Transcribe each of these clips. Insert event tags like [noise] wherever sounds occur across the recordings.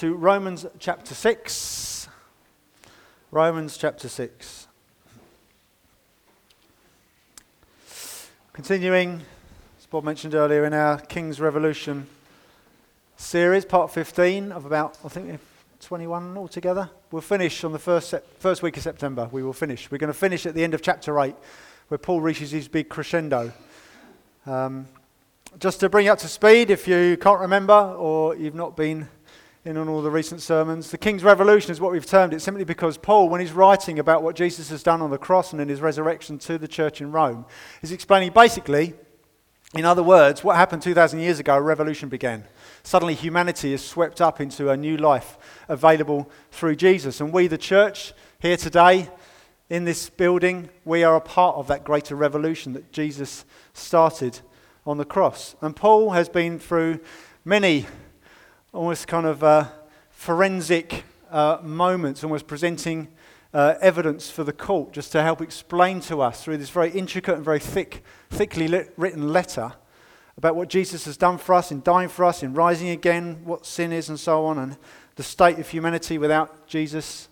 to Romans chapter 6. Romans chapter 6. Continuing, as Bob mentioned earlier, in our King's Revolution series, part 15 of about, I think, 21 altogether. We'll finish on the first, first week of September. We will finish. We're going to finish at the end of chapter 8, where Paul reaches his big crescendo. Um, just to bring you up to speed, if you can't remember or you've not been in on all the recent sermons, the King's Revolution is what we've termed it simply because Paul, when he's writing about what Jesus has done on the cross and in his resurrection to the church in Rome, is explaining basically, in other words, what happened 2,000 years ago, a revolution began. Suddenly, humanity is swept up into a new life available through Jesus. And we, the church, here today, in this building, we are a part of that greater revolution that Jesus started on the cross. And Paul has been through many almost kind of uh, forensic uh, moments, almost presenting uh, evidence for the court just to help explain to us through this very intricate and very thick, thickly lit, written letter about what Jesus has done for us in dying for us, in rising again, what sin is, and so on, and the state of humanity without Jesus,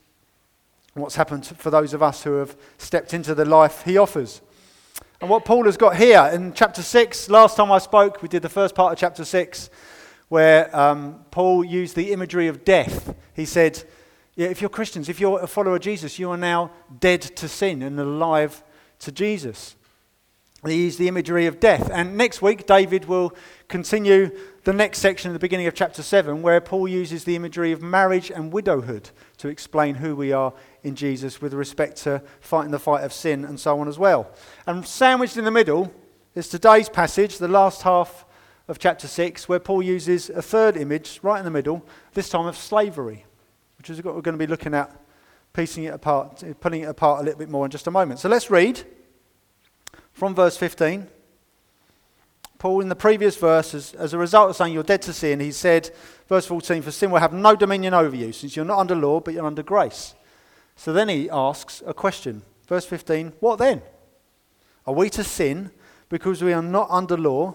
and what's happened for those of us who have stepped into the life he offers. And what Paul has got here in chapter 6, last time I spoke, we did the first part of chapter 6, where um, Paul used the imagery of death. He said, if you're Christians, if you're a follower of Jesus, you are now dead to sin and alive to Jesus. He used the imagery of death. And next week, David will continue the next section at the beginning of chapter 7, where Paul uses the imagery of marriage and widowhood to explain who we are in Jesus with respect to fighting the fight of sin and so on as well. And sandwiched in the middle is today's passage, the last half of chapter 6, where Paul uses a third image right in the middle, this time of slavery, which is what we're going to be looking at, piecing it apart, pulling it apart a little bit more in just a moment. So let's read from verse 15. Paul, in the previous verse, as, as, a result of saying you're dead to sin, he said, verse 14, for sin will have no dominion over you, since you're not under law, but you're under grace. So then he asks a question. Verse 15, what then? Are we to sin because we are not under law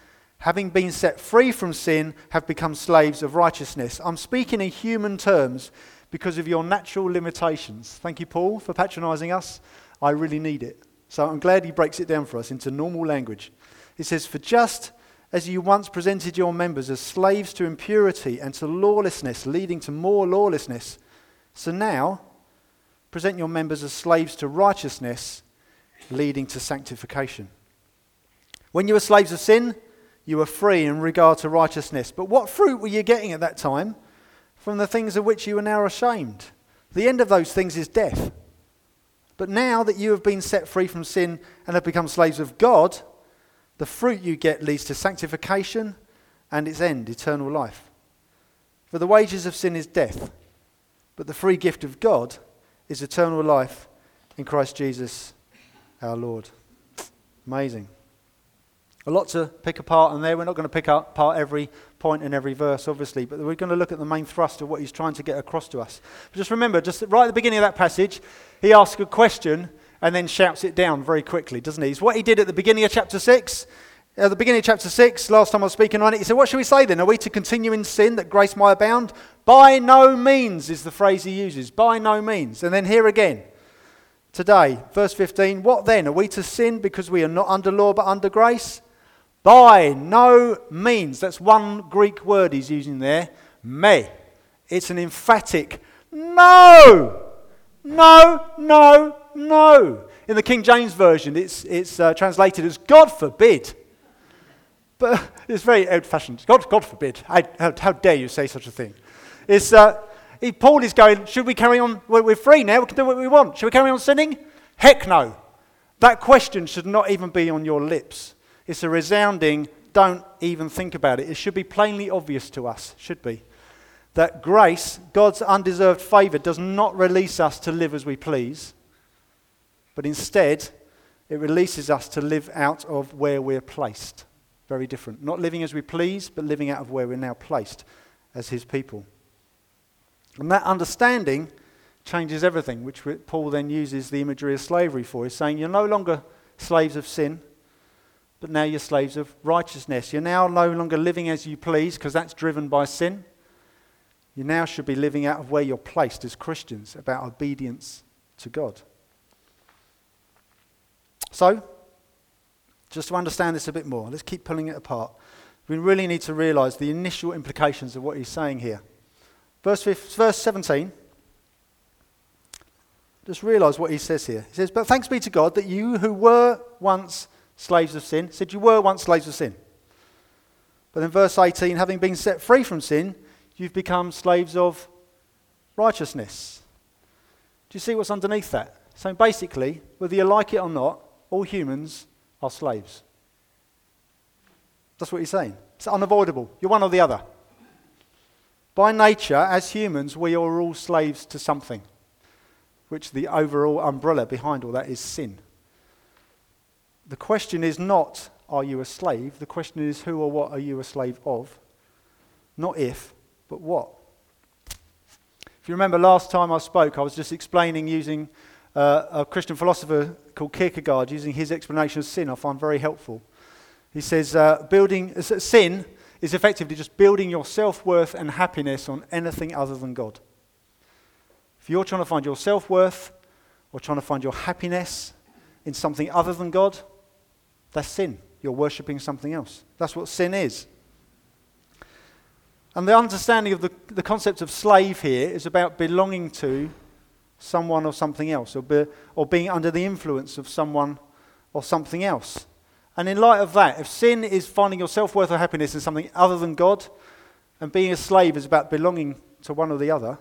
having been set free from sin, have become slaves of righteousness. I'm speaking in human terms because of your natural limitations. Thank you, Paul, for patronizing us. I really need it. So I'm glad he breaks it down for us into normal language. He says, For just as you once presented your members as slaves to impurity and to lawlessness, leading to more lawlessness, so now, present your members as slaves to righteousness, leading to sanctification. When you were slaves of sin, you were free in regard to righteousness. But what fruit were you getting at that time from the things of which you are now ashamed? The end of those things is death. But now that you have been set free from sin and have become slaves of God, the fruit you get leads to sanctification and its end, eternal life. For the wages of sin is death, but the free gift of God is eternal life in Christ Jesus our Lord. Amazing. A lot to pick apart in there. We're not going to pick apart every point in every verse, obviously, but we're going to look at the main thrust of what he's trying to get across to us. But just remember, just right at the beginning of that passage, he asks a question and then shouts it down very quickly, doesn't he? It's what he did at the beginning of chapter 6. At the beginning of chapter 6, last time I was speaking on it, he said, What should we say then? Are we to continue in sin that grace might abound? By no means is the phrase he uses. By no means. And then here again, today, verse 15, What then? Are we to sin because we are not under law but under grace? By no means. That's one Greek word he's using there. Me. It's an emphatic no. No, no, no. In the King James Version, it's, it's uh, translated as God forbid. But [laughs] it's very old fashioned. God, God forbid. how, how, dare you say such a thing? It's, uh, Paul is going, should we carry on? We're, we're free now. We can do what we want. Should we carry on sinning? Heck no. That question should not even be on your lips. It's a resounding, don't even think about it. It should be plainly obvious to us, should be. that grace, God's undeserved favor, does not release us to live as we please, but instead it releases us to live out of where we're placed. Very different. Not living as we please, but living out of where we're now placed as His people. And that understanding changes everything, which Paul then uses the imagery of slavery for. He's saying you're no longer slaves of sin, but now you're slaves of righteousness. You're now no longer living as you please because that's driven by sin. You now should be living out of where you're placed as Christians about obedience to God. So, just to understand this a bit more, let's keep pulling it apart. We really need to realize the initial implications of what he's saying here. Verse, 15, verse 17, just realize what he says here. He says, But thanks be to God that you who were once slaves of sin, said you were once slaves of sin. But in verse 18, having been set free from sin, you've become slaves of righteousness. Do you see what's underneath that? So basically, whether you like it or not, all humans are slaves. That's what he's saying. It's unavoidable. You're one or the other. By nature, as humans, we are all slaves to something, which the overall umbrella behind all that is sin. The question is not, are you a slave? The question is, who or what are you a slave of? Not if, but what? If you remember last time I spoke, I was just explaining using uh, a Christian philosopher called Kierkegaard, using his explanation of sin, I find very helpful. He says, uh, building, uh, sin is effectively just building your self worth and happiness on anything other than God. If you're trying to find your self worth or trying to find your happiness in something other than God, that's sin. You're worshipping something else. That's what sin is. And the understanding of the, the concept of slave here is about belonging to someone or something else, or, be, or being under the influence of someone or something else. And in light of that, if sin is finding your self worth or happiness in something other than God, and being a slave is about belonging to one or the other,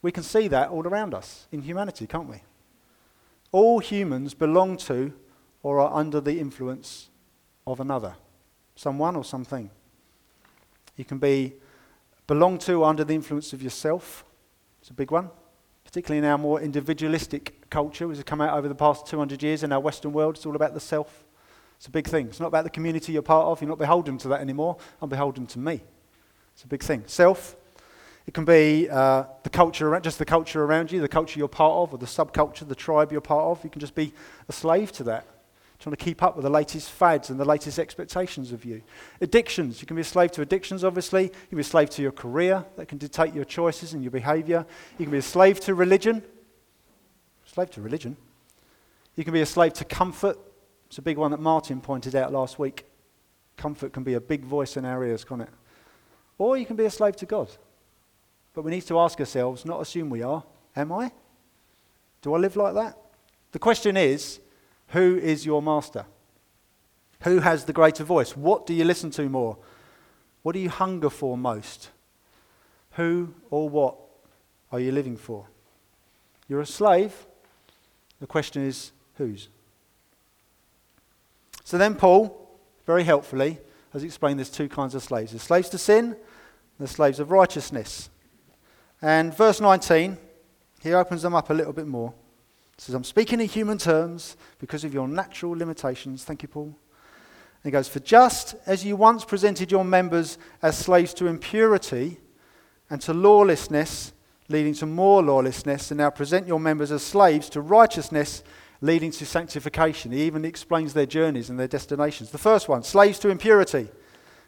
we can see that all around us in humanity, can't we? All humans belong to or are under the influence of another, someone or something. You can be belong to or under the influence of yourself. It's a big one, particularly in our more individualistic culture, which has come out over the past 200 years in our Western world. It's all about the self. It's a big thing. It's not about the community you're part of. You're not beholden to that anymore. I'm beholden to me. It's a big thing. Self. It can be uh, the culture, just the culture around you, the culture you're part of, or the subculture, the tribe you're part of. You can just be a slave to that trying to keep up with the latest fads and the latest expectations of you. Addictions. You can be a slave to addictions, obviously. You can be a slave to your career that can dictate your choices and your behavior. You can be a slave to religion. Slave to religion. You can be a slave to comfort. It's a big one that Martin pointed out last week. Comfort can be a big voice in our ears, can't it? Or you can be a slave to God. But we need to ask ourselves, not assume we are, am I? Do I live like that? The question is, who is your master? Who has the greater voice? What do you listen to more? What do you hunger for most? Who or what are you living for? You're a slave. The question is, whose? So then, Paul, very helpfully, has explained there's two kinds of slaves there's slaves to sin, there's slaves of righteousness. And verse 19, he opens them up a little bit more says, I'm speaking in human terms because of your natural limitations. Thank you, Paul. And he goes, For just as you once presented your members as slaves to impurity and to lawlessness, leading to more lawlessness, and now present your members as slaves to righteousness, leading to sanctification. He even explains their journeys and their destinations. The first one, slaves to impurity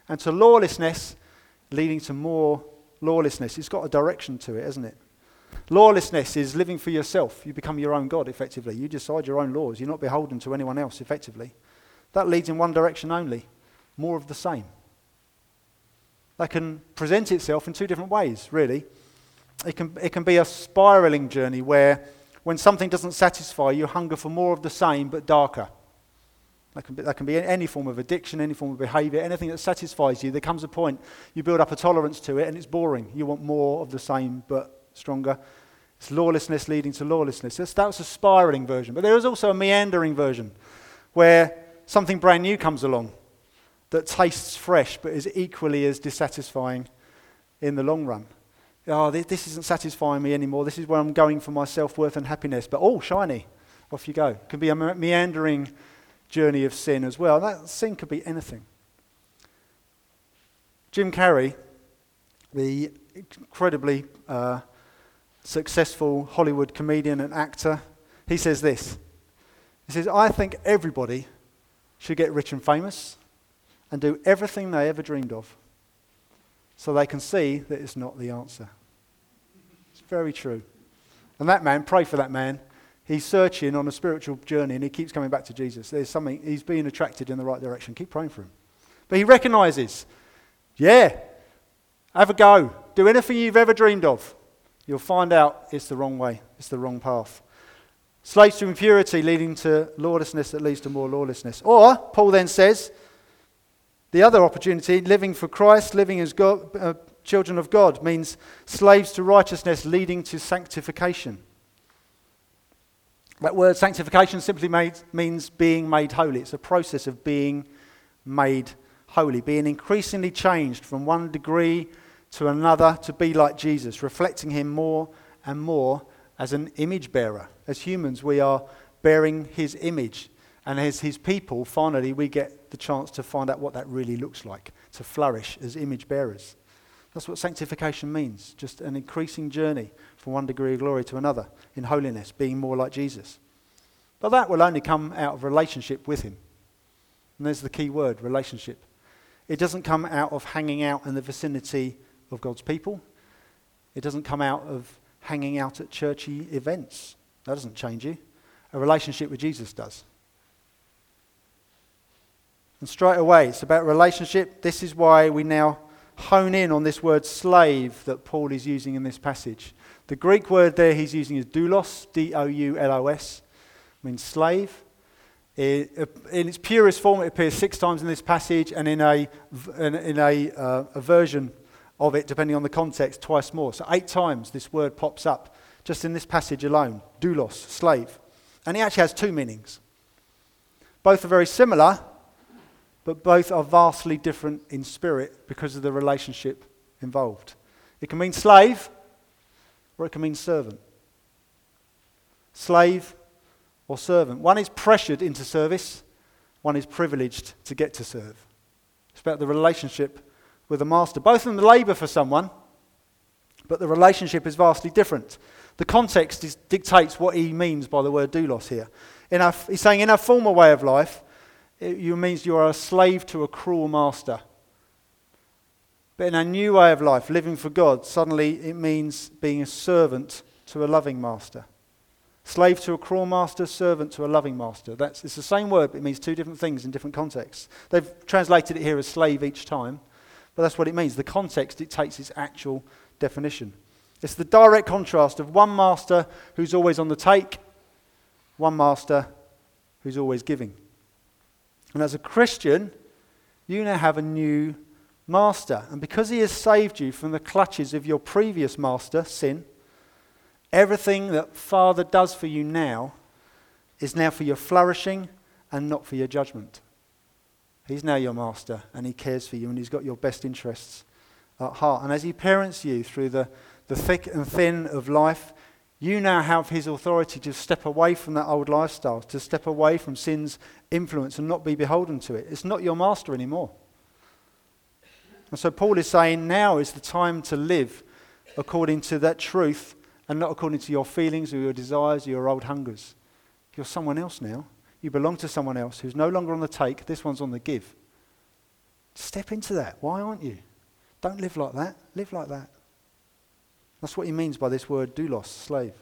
and to lawlessness, leading to more lawlessness. It's got a direction to it, hasn't it? Lawlessness is living for yourself. You become your own God, effectively. You decide your own laws. You're not beholden to anyone else, effectively. That leads in one direction only more of the same. That can present itself in two different ways, really. It can, it can be a spiraling journey where, when something doesn't satisfy, you hunger for more of the same but darker. That can, be, that can be any form of addiction, any form of behavior, anything that satisfies you. There comes a point you build up a tolerance to it and it's boring. You want more of the same but stronger. It's lawlessness leading to lawlessness. That's, was a spiraling version. But there is also a meandering version where something brand new comes along that tastes fresh but is equally as dissatisfying in the long run. oh, this isn't satisfying me anymore. This is where I'm going for my self worth and happiness. But oh, shiny, off you go. It can be a meandering journey of sin as well. That sin could be anything. Jim Carrey, the incredibly uh, successful Hollywood comedian and actor, he says this. He says, I think everybody should get rich and famous and do everything they ever dreamed of so they can see that it's not the answer. It's very true. And that man, pray for that man. He's searching on a spiritual journey and he keeps coming back to Jesus. There's something, he's being attracted in the right direction. Keep praying for him. But he recognizes, yeah, have a go. Do anything you've ever dreamed of. You'll find out it's the wrong way, it's the wrong path. Slaves to impurity leading to lawlessness that leads to more lawlessness. Or, Paul then says, the other opportunity, living for Christ, living as God, uh, children of God, means slaves to righteousness leading to sanctification. That word sanctification simply made, means being made holy. It's a process of being made holy, being increasingly changed from one degree to another to be like Jesus, reflecting him more and more as an image bearer. As humans, we are bearing his image. And as his people, finally, we get the chance to find out what that really looks like, to flourish as image bearers. That's what sanctification means just an increasing journey from one degree of glory to another in holiness, being more like Jesus. But that will only come out of relationship with him. And there's the key word relationship. It doesn't come out of hanging out in the vicinity of God's people, it doesn't come out of hanging out at churchy events. That doesn't change you. A relationship with Jesus does. And straight away, it's about relationship. This is why we now hone in on this word slave that Paul is using in this passage. The Greek word there he's using is doulos, D O U L O S, means slave. in its purest form, it appears six times in this passage, and in a, in a, uh, a version of it, depending on the context, twice more. So, eight times this word pops up just in this passage alone doulos, slave. And it actually has two meanings. Both are very similar, but both are vastly different in spirit because of the relationship involved. It can mean slave or it can mean servant. Slave or servant. One is pressured into service, one is privileged to get to serve. It's about the relationship with a master. Both of them labour for someone, but the relationship is vastly different. The context is, dictates what he means by the word doulos here. Our, he's saying, in our former way of life, it means you are a slave to a cruel master. But in a new way of life, living for God, suddenly it means being a servant to a loving master. Slave to a cruel master, servant to a loving master. That's, it's the same word, but it means two different things in different contexts. They've translated it here as slave each time, but that's what it means. The context dictates its actual definition. It's the direct contrast of one master who's always on the take, one master who's always giving. And as a Christian, you now have a new master. And because he has saved you from the clutches of your previous master, sin, everything that Father does for you now is now for your flourishing and not for your judgment. He's now your master and he cares for you and he's got your best interests at heart. And as he parents you through the, the thick and thin of life, you now have his authority to step away from that old lifestyle, to step away from sin's influence and not be beholden to it. It's not your master anymore. And so Paul is saying now is the time to live according to that truth and not according to your feelings or your desires or your old hungers. You're someone else now. You belong to someone else who's no longer on the take, this one's on the give. Step into that. Why aren't you? Don't live like that. Live like that. That's what he means by this word doulos, slave.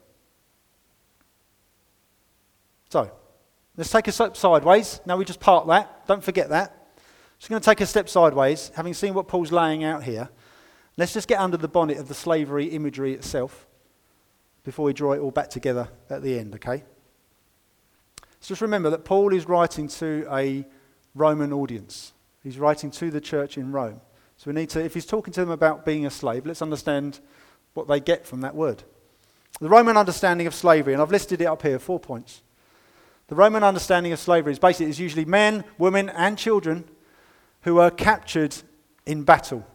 So, let's take a step sideways. Now we just park that. Don't forget that. Just going to take a step sideways, having seen what Paul's laying out here. Let's just get under the bonnet of the slavery imagery itself before we draw it all back together at the end, okay? So just remember that Paul is writing to a Roman audience. He's writing to the church in Rome. So we need to, if he's talking to them about being a slave, let's understand what they get from that word. The Roman understanding of slavery, and I've listed it up here, four points. The Roman understanding of slavery is basically it's usually men, women, and children who were captured in battle.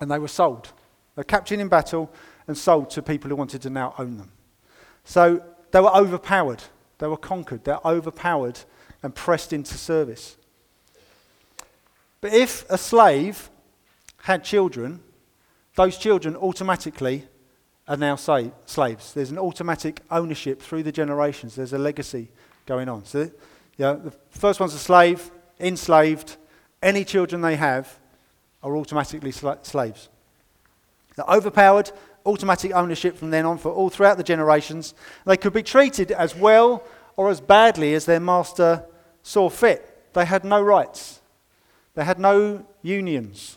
And they were sold. They're captured in battle and sold to people who wanted to now own them. So they were overpowered. They were conquered. They're overpowered and pressed into service. But if a slave had children, those children automatically are now sa- slaves. There's an automatic ownership through the generations. There's a legacy going on. So, yeah, the first one's a slave, enslaved. Any children they have are automatically sla- slaves. They're overpowered, automatic ownership from then on for all throughout the generations. They could be treated as well or as badly as their master saw fit. They had no rights. They had no unions.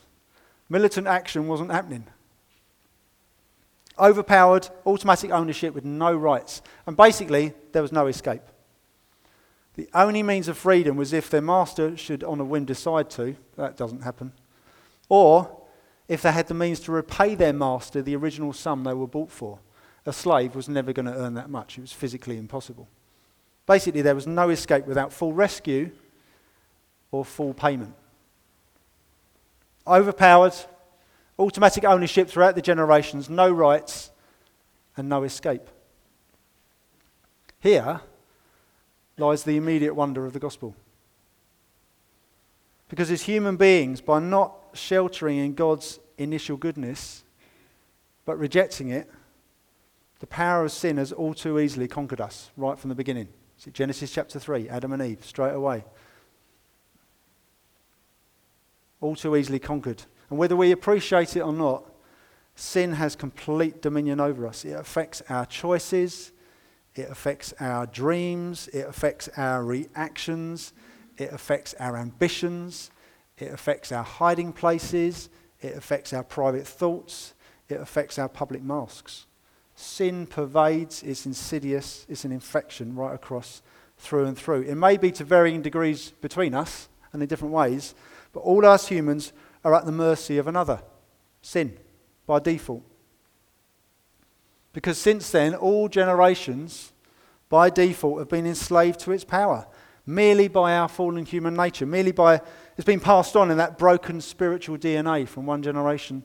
Militant action wasn't happening. Overpowered, automatic ownership with no rights. And basically, there was no escape. The only means of freedom was if their master should, on a whim, decide to. That doesn't happen. Or if they had the means to repay their master the original sum they were bought for. A slave was never going to earn that much, it was physically impossible. Basically, there was no escape without full rescue or full payment. Overpowered, automatic ownership throughout the generations, no rights, and no escape. Here lies the immediate wonder of the gospel. Because as human beings, by not sheltering in God's initial goodness, but rejecting it, the power of sin has all too easily conquered us right from the beginning. See Genesis chapter 3, Adam and Eve, straight away. All too easily conquered. And whether we appreciate it or not, sin has complete dominion over us. It affects our choices, it affects our dreams, it affects our reactions, it affects our ambitions, it affects our hiding places, it affects our private thoughts, it affects our public masks. Sin pervades, it's insidious, it's an infection right across through and through. It may be to varying degrees between us and in different ways, but all us humans are at the mercy of another sin by default. Because since then, all generations by default have been enslaved to its power, merely by our fallen human nature, merely by it's been passed on in that broken spiritual DNA from one generation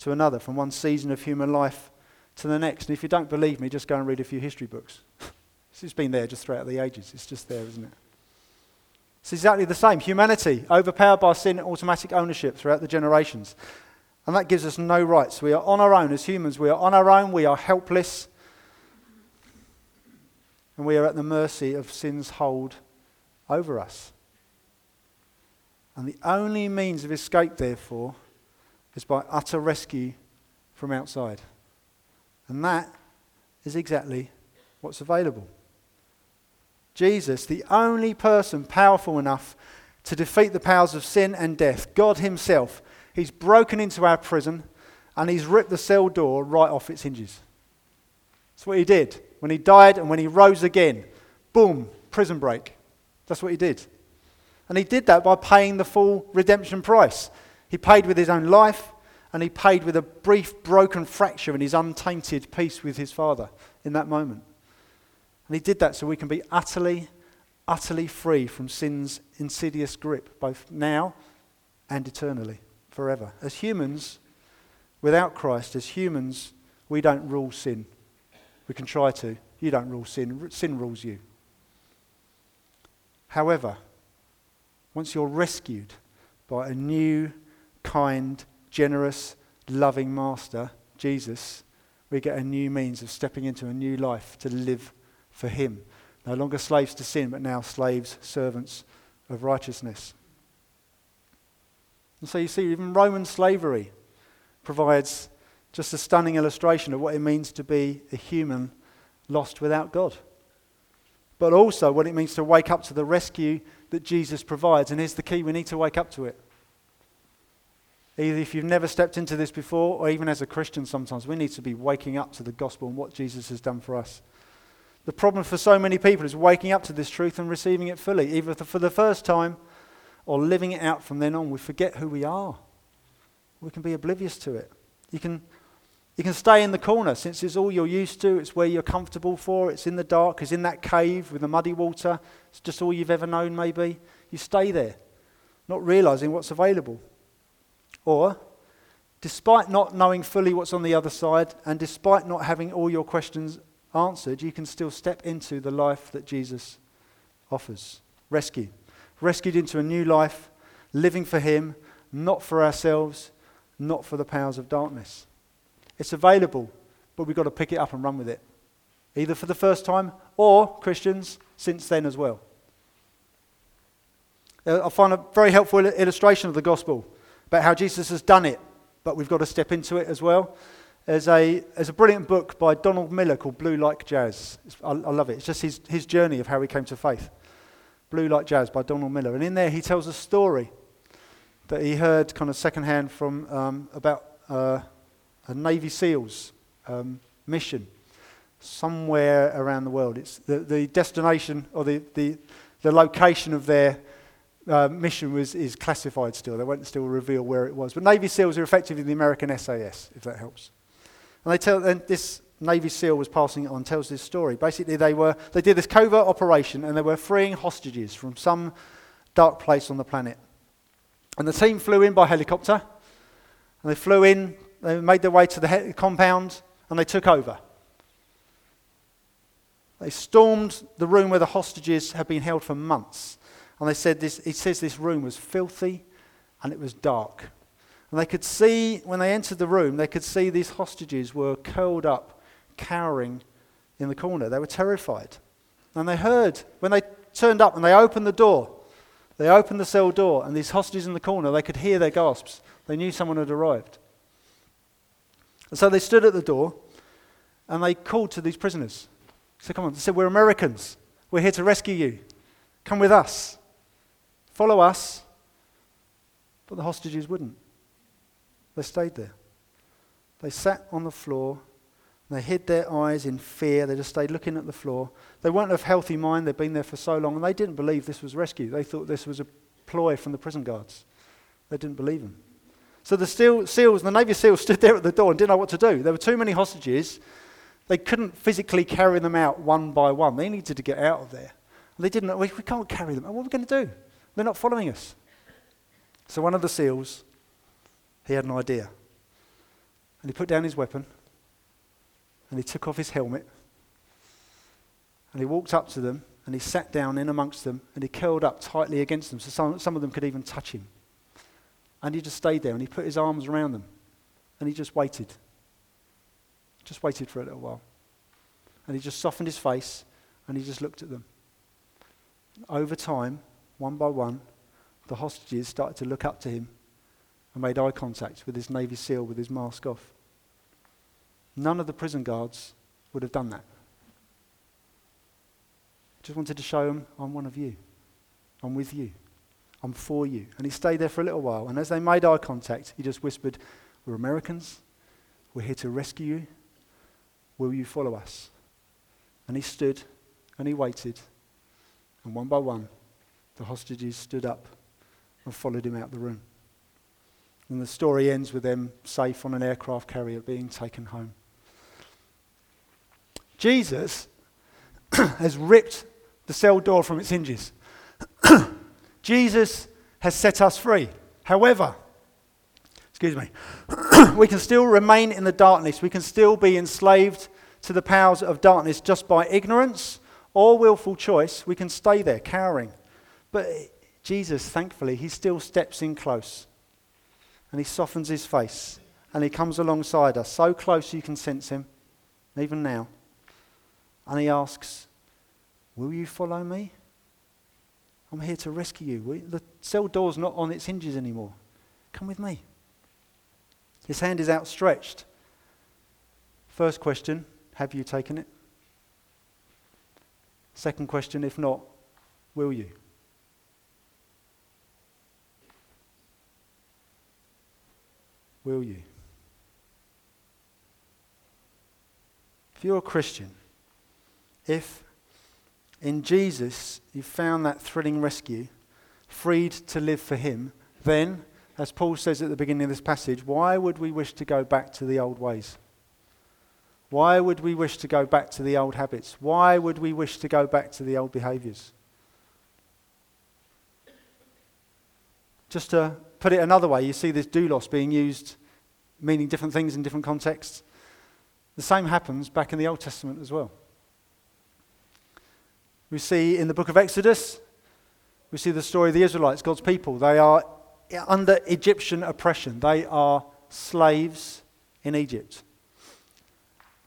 to another, from one season of human life to the next. And if you don't believe me, just go and read a few history books. [laughs] it's been there just throughout the ages. It's just there, isn't it? It's exactly the same. Humanity, overpowered by sin, automatic ownership throughout the generations. And that gives us no rights. We are on our own as humans. We are on our own. We are helpless. And we are at the mercy of sin's hold over us. And the only means of escape, therefore, is by utter rescue from outside. And that is exactly what's available. Jesus, the only person powerful enough to defeat the powers of sin and death, God Himself, He's broken into our prison and He's ripped the cell door right off its hinges. That's what He did. When He died and when He rose again, boom, prison break. That's what He did. And He did that by paying the full redemption price. He paid with His own life and He paid with a brief broken fracture in His untainted peace with His Father in that moment. And he did that so we can be utterly, utterly free from sin's insidious grip, both now and eternally, forever. As humans, without Christ, as humans, we don't rule sin. We can try to. You don't rule sin, sin rules you. However, once you're rescued by a new, kind, generous, loving master, Jesus, we get a new means of stepping into a new life to live for him. No longer slaves to sin, but now slaves, servants of righteousness. And so you see, even Roman slavery provides just a stunning illustration of what it means to be a human lost without God. But also what it means to wake up to the rescue that Jesus provides. And here's the key we need to wake up to it. Either if you've never stepped into this before, or even as a Christian, sometimes we need to be waking up to the gospel and what Jesus has done for us. The problem for so many people is waking up to this truth and receiving it fully, either for the first time or living it out from then on. We forget who we are. We can be oblivious to it. You can, you can stay in the corner since it's all you're used to, it's where you're comfortable for, it's in the dark, it's in that cave with the muddy water, it's just all you've ever known, maybe. You stay there, not realizing what's available. Or despite not knowing fully what's on the other side, and despite not having all your questions answered, you can still step into the life that Jesus offers. Rescue. Rescued into a new life, living for Him, not for ourselves, not for the powers of darkness. It's available, but we've got to pick it up and run with it. Either for the first time or, Christians, since then as well. Uh, I find a very helpful illustration of the gospel about how Jesus has done it, but we've got to step into it as well. There's a, there's a brilliant book by Donald Miller called Blue Like Jazz. I, I, love it. It's just his, his journey of how he came to faith. Blue Like Jazz by Donald Miller. And in there, he tells a story that he heard kind of secondhand from um, about uh, a Navy SEALs um, mission somewhere around the world. It's the, the destination or the, the, the location of their uh, mission was, is classified still. They won't still reveal where it was. But Navy SEALs are effectively the American SAS, if that helps. And they tell, and this Navy SEAL was passing it on, tells this story. Basically, they, were, they did this covert operation and they were freeing hostages from some dark place on the planet. And the team flew in by helicopter. And they flew in, they made their way to the compound, and they took over. They stormed the room where the hostages had been held for months. And they said this, he says this room was filthy and it was dark. And they could see, when they entered the room, they could see these hostages were curled up, cowering in the corner. They were terrified. And they heard, when they turned up and they opened the door, they opened the cell door, and these hostages in the corner, they could hear their gasps. They knew someone had arrived. And so they stood at the door and they called to these prisoners. Said, Come on. They said, We're Americans. We're here to rescue you. Come with us. Follow us. But the hostages wouldn't. They stayed there. They sat on the floor. They hid their eyes in fear. They just stayed looking at the floor. They weren't of healthy mind. They'd been there for so long, and they didn't believe this was rescue. They thought this was a ploy from the prison guards. They didn't believe them. So the SEALs, the Navy SEALs [laughs] stood there at the door and didn't know what to do. There were too many hostages. They couldn't physically carry them out one by one. They needed to get out of there. They didn't know, we, we can't carry them. What are we going to do? They're not following us. So one of the SEALs, he had an idea. And he put down his weapon and he took off his helmet and he walked up to them and he sat down in amongst them and he curled up tightly against them so some, some of them could even touch him. And he just stayed there and he put his arms around them and he just waited. Just waited for a little while. And he just softened his face and he just looked at them. Over time, one by one, the hostages started to look up to him and made eye contact with his Navy SEAL with his mask off. None of the prison guards would have done that. Just wanted to show him, I'm one of you. I'm with you. I'm for you. And he stayed there for a little while. And as they made eye contact, he just whispered, We're Americans. We're here to rescue you. Will you follow us? And he stood and he waited. And one by one, the hostages stood up and followed him out the room. And the story ends with them safe on an aircraft carrier being taken home. Jesus [clears throat] has ripped the cell door from its hinges. [clears throat] Jesus has set us free. However, excuse me, [clears throat] we can still remain in the darkness. We can still be enslaved to the powers of darkness just by ignorance or willful choice. We can stay there cowering. But Jesus, thankfully, he still steps in close and he softens his face and he comes alongside us, so close you can sense him, even now. And he asks, Will you follow me? I'm here to rescue you. The cell door's not on its hinges anymore. Come with me. His hand is outstretched. First question Have you taken it? Second question If not, will you? Will you? If you're a Christian, if in Jesus you found that thrilling rescue, freed to live for Him, then, as Paul says at the beginning of this passage, why would we wish to go back to the old ways? Why would we wish to go back to the old habits? Why would we wish to go back to the old behaviors? Just to put it another way, you see this doulos being used meaning different things in different contexts. The same happens back in the Old Testament as well. We see in the book of Exodus, we see the story of the Israelites, God's people. They are under Egyptian oppression, they are slaves in Egypt.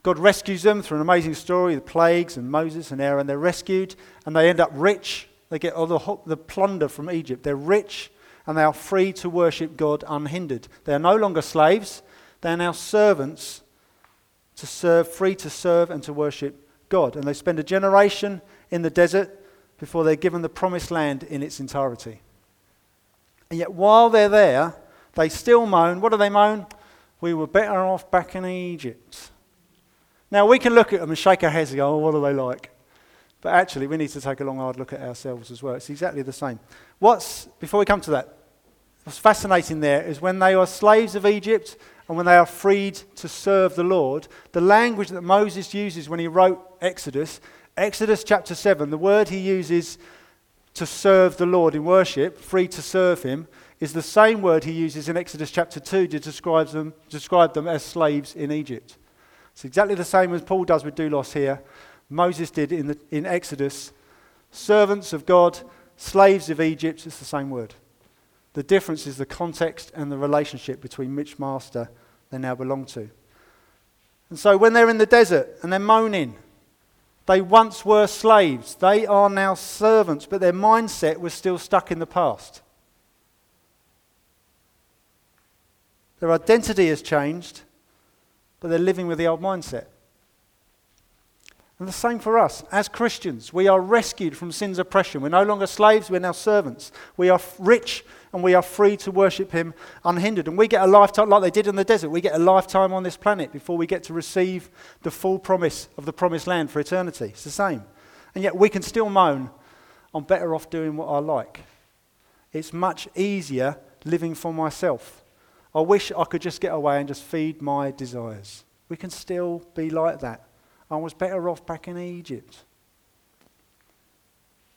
God rescues them through an amazing story, the plagues and Moses and Aaron. They're rescued and they end up rich. They get all the, the plunder from Egypt. They're rich and they are free to worship God unhindered. They are no longer slaves, they are now servants to serve, free to serve and to worship God. And they spend a generation in the desert before they're given the promised land in its entirety. And yet, while they're there, they still moan. What do they moan? We were better off back in Egypt. Now, we can look at them and shake our heads and go, oh, what are they like? But actually, we need to take a long, hard look at ourselves as well. It's exactly the same. What's, before we come to that, what's fascinating there is when they are slaves of Egypt and when they are freed to serve the Lord, the language that Moses uses when he wrote Exodus, Exodus chapter 7, the word he uses to serve the Lord in worship, free to serve him, is the same word he uses in Exodus chapter 2 to describe them, describe them as slaves in Egypt. It's exactly the same as Paul does with doulos here. Moses did in, the, in Exodus. Servants of God, slaves of Egypt, it's the same word. The difference is the context and the relationship between which master they now belong to. And so when they're in the desert and they're moaning, they once were slaves. They are now servants, but their mindset was still stuck in the past. Their identity has changed, but they're living with the old mindset. And the same for us. As Christians, we are rescued from sin's oppression. We're no longer slaves, we're now servants. We are rich and we are free to worship Him unhindered. And we get a lifetime, like they did in the desert, we get a lifetime on this planet before we get to receive the full promise of the promised land for eternity. It's the same. And yet we can still moan, I'm better off doing what I like. It's much easier living for myself. I wish I could just get away and just feed my desires. We can still be like that. I was better off back in Egypt.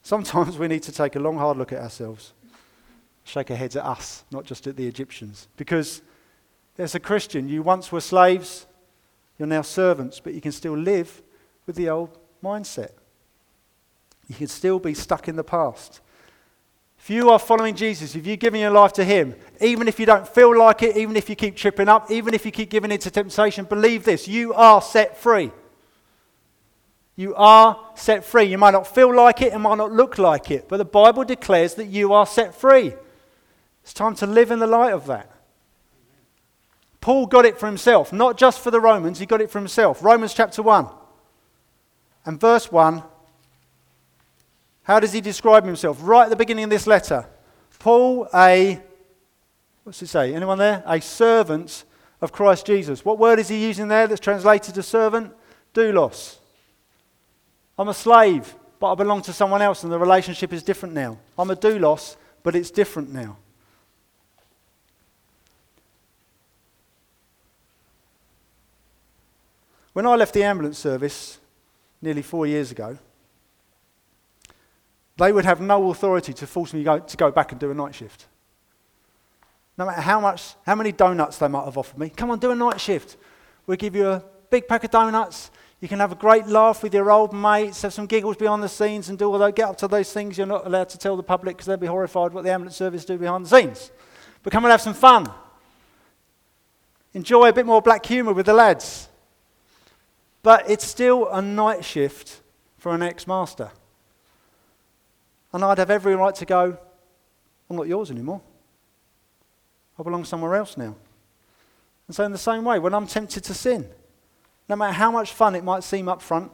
Sometimes we need to take a long, hard look at ourselves, shake our heads at us, not just at the Egyptians. Because as a Christian, you once were slaves, you're now servants, but you can still live with the old mindset. You can still be stuck in the past. If you are following Jesus, if you're giving your life to Him, even if you don't feel like it, even if you keep tripping up, even if you keep giving into temptation, believe this you are set free. You are set free. You might not feel like it, it might not look like it, but the Bible declares that you are set free. It's time to live in the light of that. Paul got it for himself, not just for the Romans, he got it for himself. Romans chapter 1 and verse 1 how does he describe himself? Right at the beginning of this letter. Paul, a, what's it say? Anyone there? A servant of Christ Jesus. What word is he using there that's translated to servant? Doulos. I'm a slave, but I belong to someone else, and the relationship is different now. I'm a doulos, but it's different now. When I left the ambulance service nearly four years ago, they would have no authority to force me to go back and do a night shift. No matter how much, how many donuts they might have offered me. Come on, do a night shift. We'll give you a big pack of donuts. You can have a great laugh with your old mates, have some giggles behind the scenes, and do all that. Get up to those things you're not allowed to tell the public because they'll be horrified what the ambulance service do behind the scenes. But come and have some fun. Enjoy a bit more black humour with the lads. But it's still a night shift for an ex master. And I'd have every right to go, I'm not yours anymore. I belong somewhere else now. And so, in the same way, when I'm tempted to sin, no matter how much fun it might seem up front,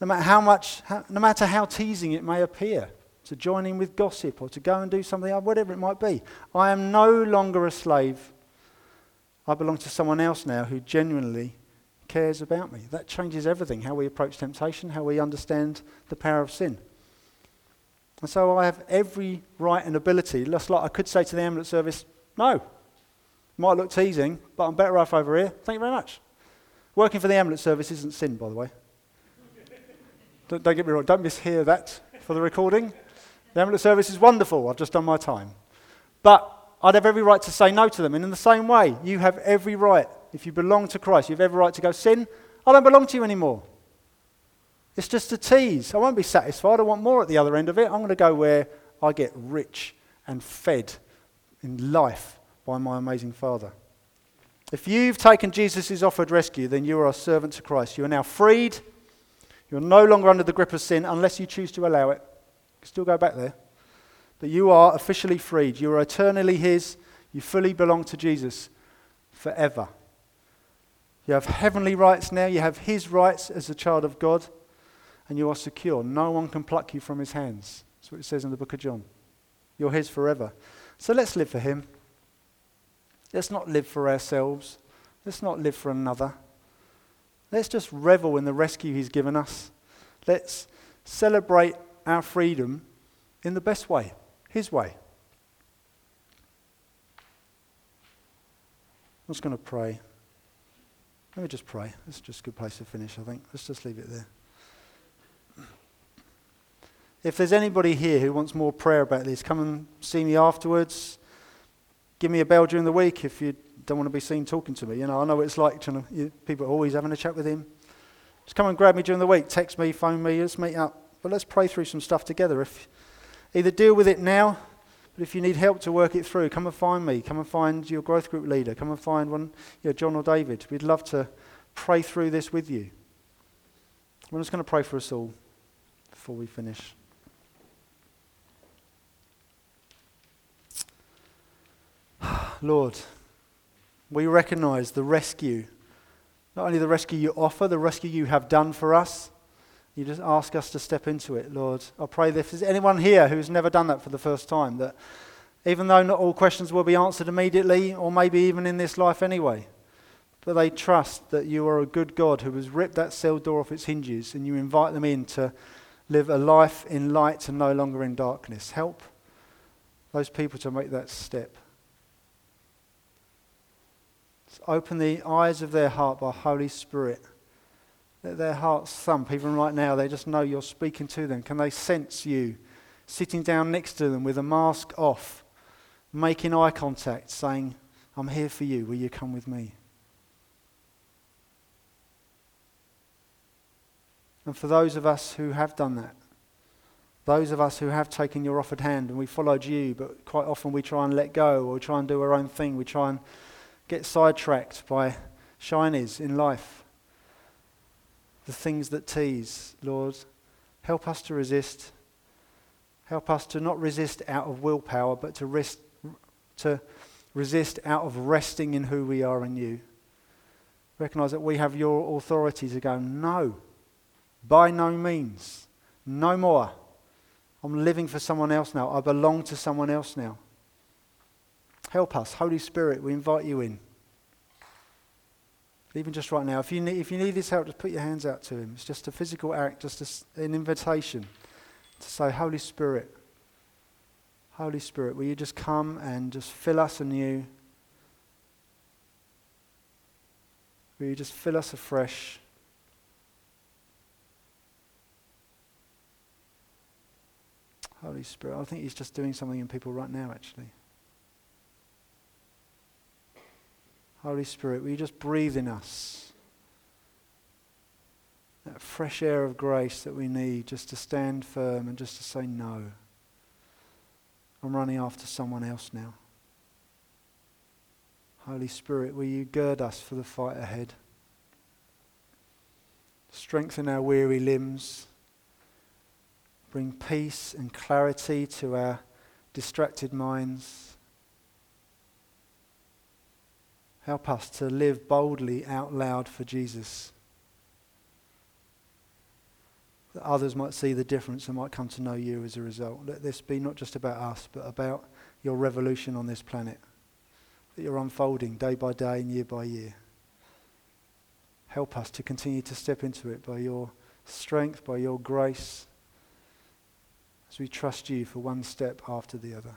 no matter how much, no matter how teasing it may appear, to join in with gossip or to go and do something, uh, whatever it might be, I am no longer a slave. I belong to someone else now who genuinely cares about me. That changes everything how we approach temptation, how we understand the power of sin. And so I have every right and ability, just like I could say to the ambulance service, no. Might look teasing, but I'm better off over here. Thank you very much. Working for the ambulance service isn't sin, by the way. [laughs] don't, don't get me wrong, don't mishear that for the recording. The ambulance service is wonderful. I've just done my time. But I'd have every right to say no to them. And in the same way, you have every right, if you belong to Christ, you have every right to go, Sin, I don't belong to you anymore. It's just a tease. I won't be satisfied. I want more at the other end of it. I'm going to go where I get rich and fed in life by my amazing Father. If you've taken Jesus' offered rescue, then you are a servant to Christ. You are now freed. You're no longer under the grip of sin unless you choose to allow it. You can still go back there. But you are officially freed. You are eternally His. You fully belong to Jesus forever. You have heavenly rights now. You have His rights as a child of God. And you are secure. No one can pluck you from His hands. That's what it says in the book of John. You're His forever. So let's live for Him. Let's not live for ourselves. Let's not live for another. Let's just revel in the rescue He's given us. Let's celebrate our freedom in the best way, His way. I'm just going to pray. Let me just pray. It's just a good place to finish, I think. Let's just leave it there. If there's anybody here who wants more prayer about this, come and see me afterwards give me a bell during the week if you don't want to be seen talking to me. You know, I know what it's like. To, you, people are always having a chat with him. Just come and grab me during the week. Text me, phone me. Let's meet up. But let's pray through some stuff together. If either deal with it now, but if you need help to work it through, come and find me. Come and find your growth group leader. Come and find one, you know, John or David. We'd love to pray through this with you. I'm just going to pray for us all before we finish. Lord, we recognize the rescue, not only the rescue you offer, the rescue you have done for us. You just ask us to step into it, Lord. I pray that if there's anyone here who's never done that for the first time, that even though not all questions will be answered immediately, or maybe even in this life anyway, but they trust that you are a good God who has ripped that cell door off its hinges and you invite them in to live a life in light and no longer in darkness. Help those people to make that step. Open the eyes of their heart by Holy Spirit. Let their hearts thump. Even right now, they just know you're speaking to them. Can they sense you sitting down next to them with a mask off, making eye contact, saying, I'm here for you. Will you come with me? And for those of us who have done that, those of us who have taken your offered hand and we followed you, but quite often we try and let go or try and do our own thing, we try and get sidetracked by shinies in life, the things that tease. Lord, help us to resist. Help us to not resist out of willpower, but to, to resist out of resting in who we are in you. Recognize that we have your authority to go, no, by no means, no more. I'm living for someone else now. I belong to someone else now. Help us. Holy Spirit, we invite you in. Even just right now, if you need, if you need his help, just put your hands out to him. It's just a physical act, just a, an invitation to say, Holy Spirit, Holy Spirit, will you just come and just fill us anew? Will you just fill us afresh? Holy Spirit, I think he's just doing something in people right now, actually. Holy Spirit, will you just breathe in us that fresh air of grace that we need just to stand firm and just to say, No, I'm running after someone else now. Holy Spirit, will you gird us for the fight ahead? Strengthen our weary limbs. Bring peace and clarity to our distracted minds. Help us to live boldly out loud for Jesus. That others might see the difference and might come to know you as a result. Let this be not just about us, but about your revolution on this planet that you're unfolding day by day and year by year. Help us to continue to step into it by your strength, by your grace, as we trust you for one step after the other.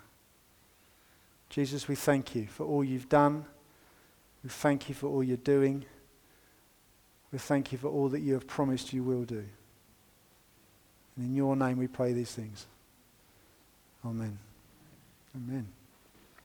Jesus, we thank you for all you've done we thank you for all you're doing. We thank you for all that you have promised you will do. And in your name we pray these things. Amen. Amen.